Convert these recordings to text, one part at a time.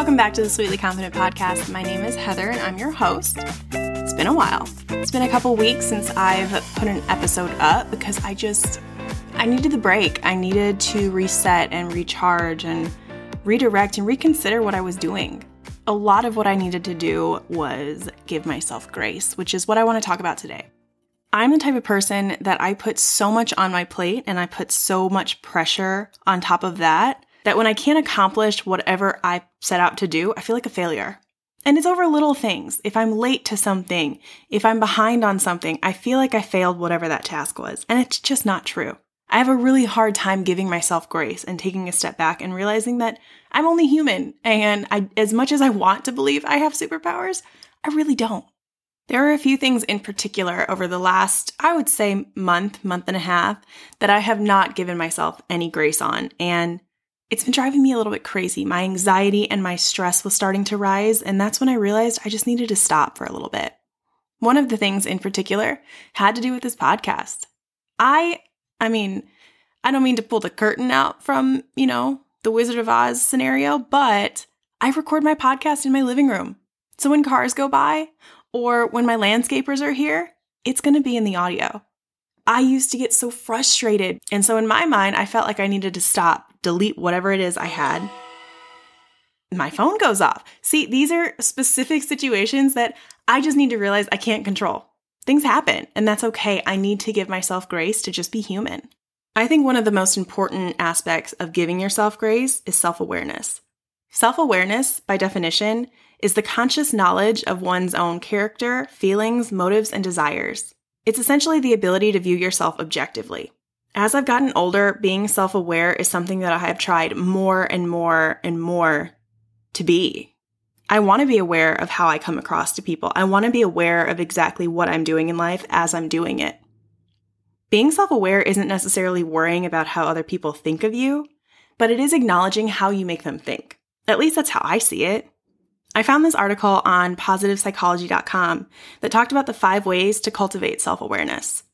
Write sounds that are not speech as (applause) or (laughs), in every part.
Welcome back to the Sweetly Confident Podcast. My name is Heather and I'm your host. It's been a while. It's been a couple weeks since I've put an episode up because I just I needed the break. I needed to reset and recharge and redirect and reconsider what I was doing. A lot of what I needed to do was give myself grace, which is what I want to talk about today. I'm the type of person that I put so much on my plate and I put so much pressure on top of that that when I can't accomplish whatever I set out to do, I feel like a failure. And it's over little things. If I'm late to something, if I'm behind on something, I feel like I failed whatever that task was. And it's just not true. I have a really hard time giving myself grace and taking a step back and realizing that I'm only human. And I, as much as I want to believe I have superpowers, I really don't. There are a few things in particular over the last, I would say, month, month and a half that I have not given myself any grace on. And it's been driving me a little bit crazy. My anxiety and my stress was starting to rise, and that's when I realized I just needed to stop for a little bit. One of the things in particular had to do with this podcast. I, I mean, I don't mean to pull the curtain out from, you know, the Wizard of Oz scenario, but I record my podcast in my living room. So when cars go by or when my landscapers are here, it's going to be in the audio. I used to get so frustrated. And so in my mind, I felt like I needed to stop delete whatever it is I had. My phone goes off. See, these are specific situations that I just need to realize I can't control. Things happen, and that's okay. I need to give myself grace to just be human. I think one of the most important aspects of giving yourself grace is self awareness. Self awareness, by definition, is the conscious knowledge of one's own character, feelings, motives, and desires. It's essentially the ability to view yourself objectively. As I've gotten older, being self aware is something that I have tried more and more and more to be. I want to be aware of how I come across to people. I want to be aware of exactly what I'm doing in life as I'm doing it. Being self aware isn't necessarily worrying about how other people think of you, but it is acknowledging how you make them think. At least that's how I see it. I found this article on positivepsychology.com that talked about the five ways to cultivate self awareness.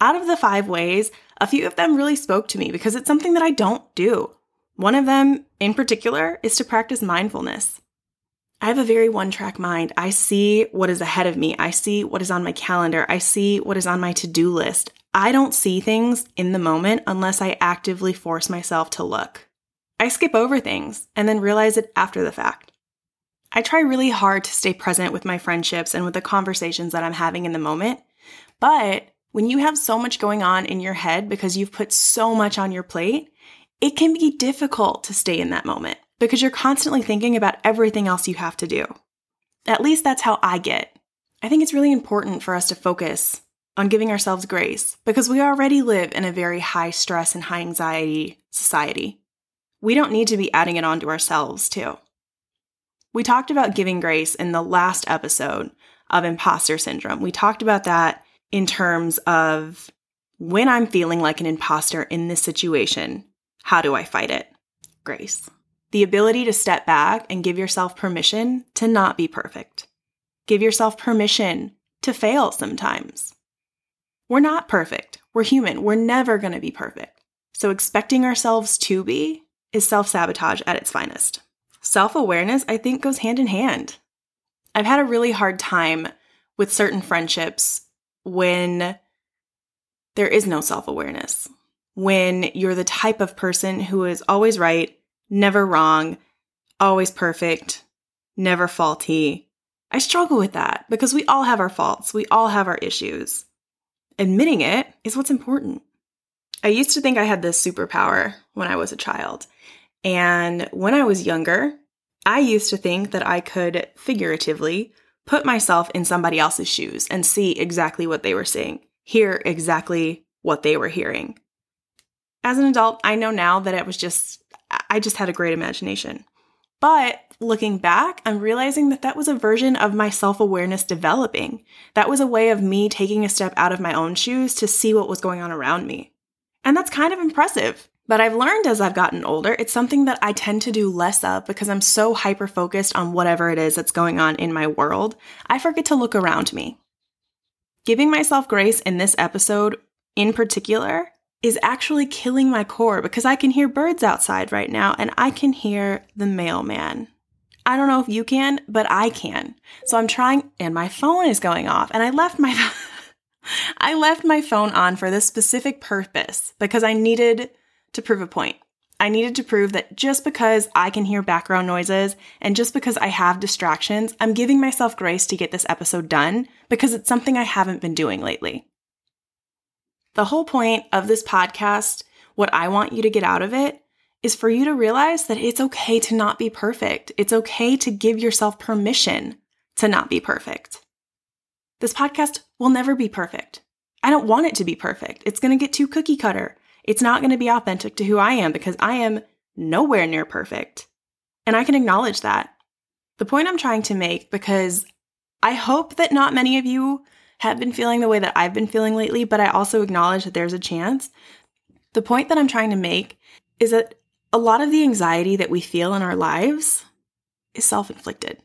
Out of the five ways, a few of them really spoke to me because it's something that I don't do. One of them, in particular, is to practice mindfulness. I have a very one track mind. I see what is ahead of me. I see what is on my calendar. I see what is on my to do list. I don't see things in the moment unless I actively force myself to look. I skip over things and then realize it after the fact. I try really hard to stay present with my friendships and with the conversations that I'm having in the moment, but when you have so much going on in your head because you've put so much on your plate, it can be difficult to stay in that moment because you're constantly thinking about everything else you have to do. At least that's how I get. I think it's really important for us to focus on giving ourselves grace because we already live in a very high stress and high anxiety society. We don't need to be adding it on to ourselves, too. We talked about giving grace in the last episode of imposter syndrome. We talked about that in terms of when I'm feeling like an imposter in this situation, how do I fight it? Grace. The ability to step back and give yourself permission to not be perfect. Give yourself permission to fail sometimes. We're not perfect. We're human. We're never going to be perfect. So expecting ourselves to be is self sabotage at its finest. Self awareness, I think, goes hand in hand. I've had a really hard time with certain friendships when there is no self awareness, when you're the type of person who is always right, never wrong, always perfect, never faulty. I struggle with that because we all have our faults, we all have our issues. Admitting it is what's important. I used to think I had this superpower when I was a child. And when I was younger, I used to think that I could figuratively put myself in somebody else's shoes and see exactly what they were seeing, hear exactly what they were hearing. As an adult, I know now that it was just, I just had a great imagination. But looking back, I'm realizing that that was a version of my self awareness developing. That was a way of me taking a step out of my own shoes to see what was going on around me. And that's kind of impressive. But I've learned as I've gotten older, it's something that I tend to do less of because I'm so hyper focused on whatever it is that's going on in my world, I forget to look around me. Giving myself grace in this episode, in particular, is actually killing my core because I can hear birds outside right now and I can hear the mailman. I don't know if you can, but I can. So I'm trying and my phone is going off and I left my (laughs) I left my phone on for this specific purpose because I needed to prove a point. I needed to prove that just because I can hear background noises and just because I have distractions, I'm giving myself grace to get this episode done because it's something I haven't been doing lately. The whole point of this podcast, what I want you to get out of it, is for you to realize that it's okay to not be perfect. It's okay to give yourself permission to not be perfect. This podcast will never be perfect. I don't want it to be perfect. It's going to get too cookie cutter. It's not going to be authentic to who I am because I am nowhere near perfect. And I can acknowledge that. The point I'm trying to make, because I hope that not many of you have been feeling the way that I've been feeling lately, but I also acknowledge that there's a chance. The point that I'm trying to make is that a lot of the anxiety that we feel in our lives is self inflicted.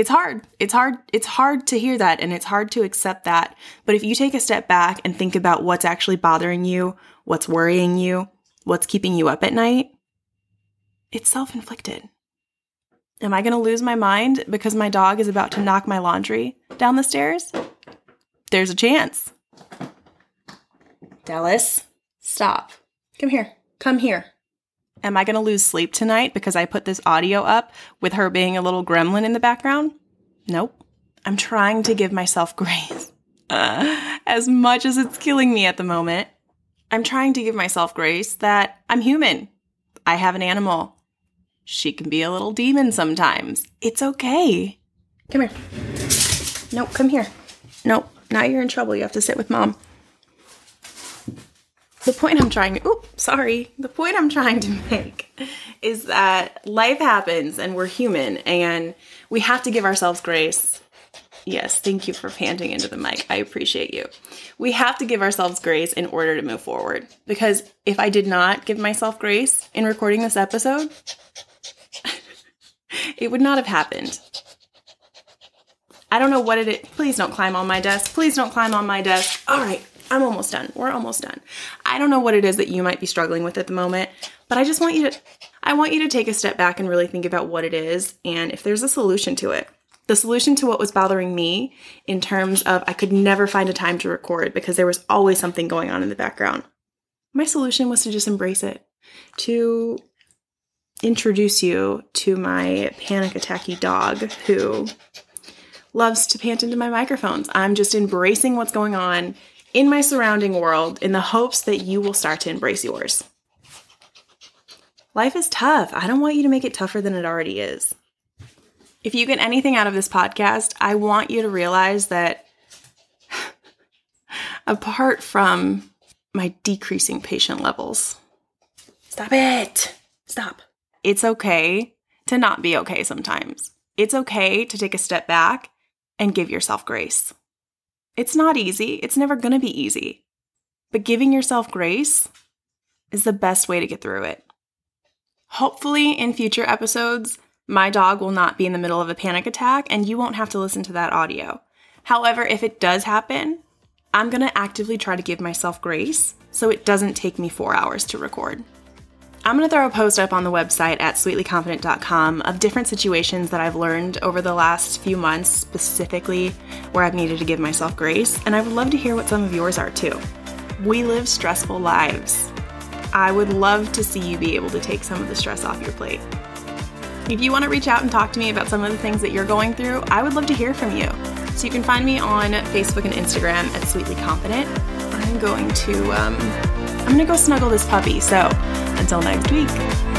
It's hard. It's hard. It's hard to hear that and it's hard to accept that. But if you take a step back and think about what's actually bothering you, what's worrying you, what's keeping you up at night, it's self inflicted. Am I going to lose my mind because my dog is about to knock my laundry down the stairs? There's a chance. Dallas, stop. Come here. Come here. Am I going to lose sleep tonight because I put this audio up with her being a little gremlin in the background? Nope. I'm trying to give myself (laughs) grace. Uh, as much as it's killing me at the moment, I'm trying to give myself grace that I'm human. I have an animal. She can be a little demon sometimes. It's okay. Come here. Nope, come here. Nope, now you're in trouble. You have to sit with mom the point I'm trying oop, sorry. The point I'm trying to make is that life happens and we're human and we have to give ourselves grace. Yes, thank you for panting into the mic. I appreciate you. We have to give ourselves grace in order to move forward because if I did not give myself grace in recording this episode, (laughs) it would not have happened. I don't know what it is. Please don't climb on my desk. Please don't climb on my desk. All right, I'm almost done. We're almost done. I don't know what it is that you might be struggling with at the moment, but I just want you to I want you to take a step back and really think about what it is and if there's a solution to it. The solution to what was bothering me in terms of I could never find a time to record because there was always something going on in the background. My solution was to just embrace it. To introduce you to my panic attacky dog who loves to pant into my microphones. I'm just embracing what's going on in my surrounding world in the hopes that you will start to embrace yours. Life is tough. I don't want you to make it tougher than it already is. If you get anything out of this podcast, I want you to realize that (laughs) apart from my decreasing patient levels, stop it. Stop. It's okay to not be okay sometimes. It's okay to take a step back and give yourself grace. It's not easy, it's never going to be easy. But giving yourself grace is the best way to get through it. Hopefully, in future episodes, my dog will not be in the middle of a panic attack and you won't have to listen to that audio. However, if it does happen, I'm going to actively try to give myself grace so it doesn't take me four hours to record. I'm going to throw a post up on the website at sweetlyconfident.com of different situations that I've learned over the last few months, specifically where I've needed to give myself grace, and I would love to hear what some of yours are too. We live stressful lives. I would love to see you be able to take some of the stress off your plate. If you want to reach out and talk to me about some of the things that you're going through, I would love to hear from you. So you can find me on Facebook and Instagram at Sweetly Confident. I'm going to um, I'm gonna go snuggle this puppy. So until next week.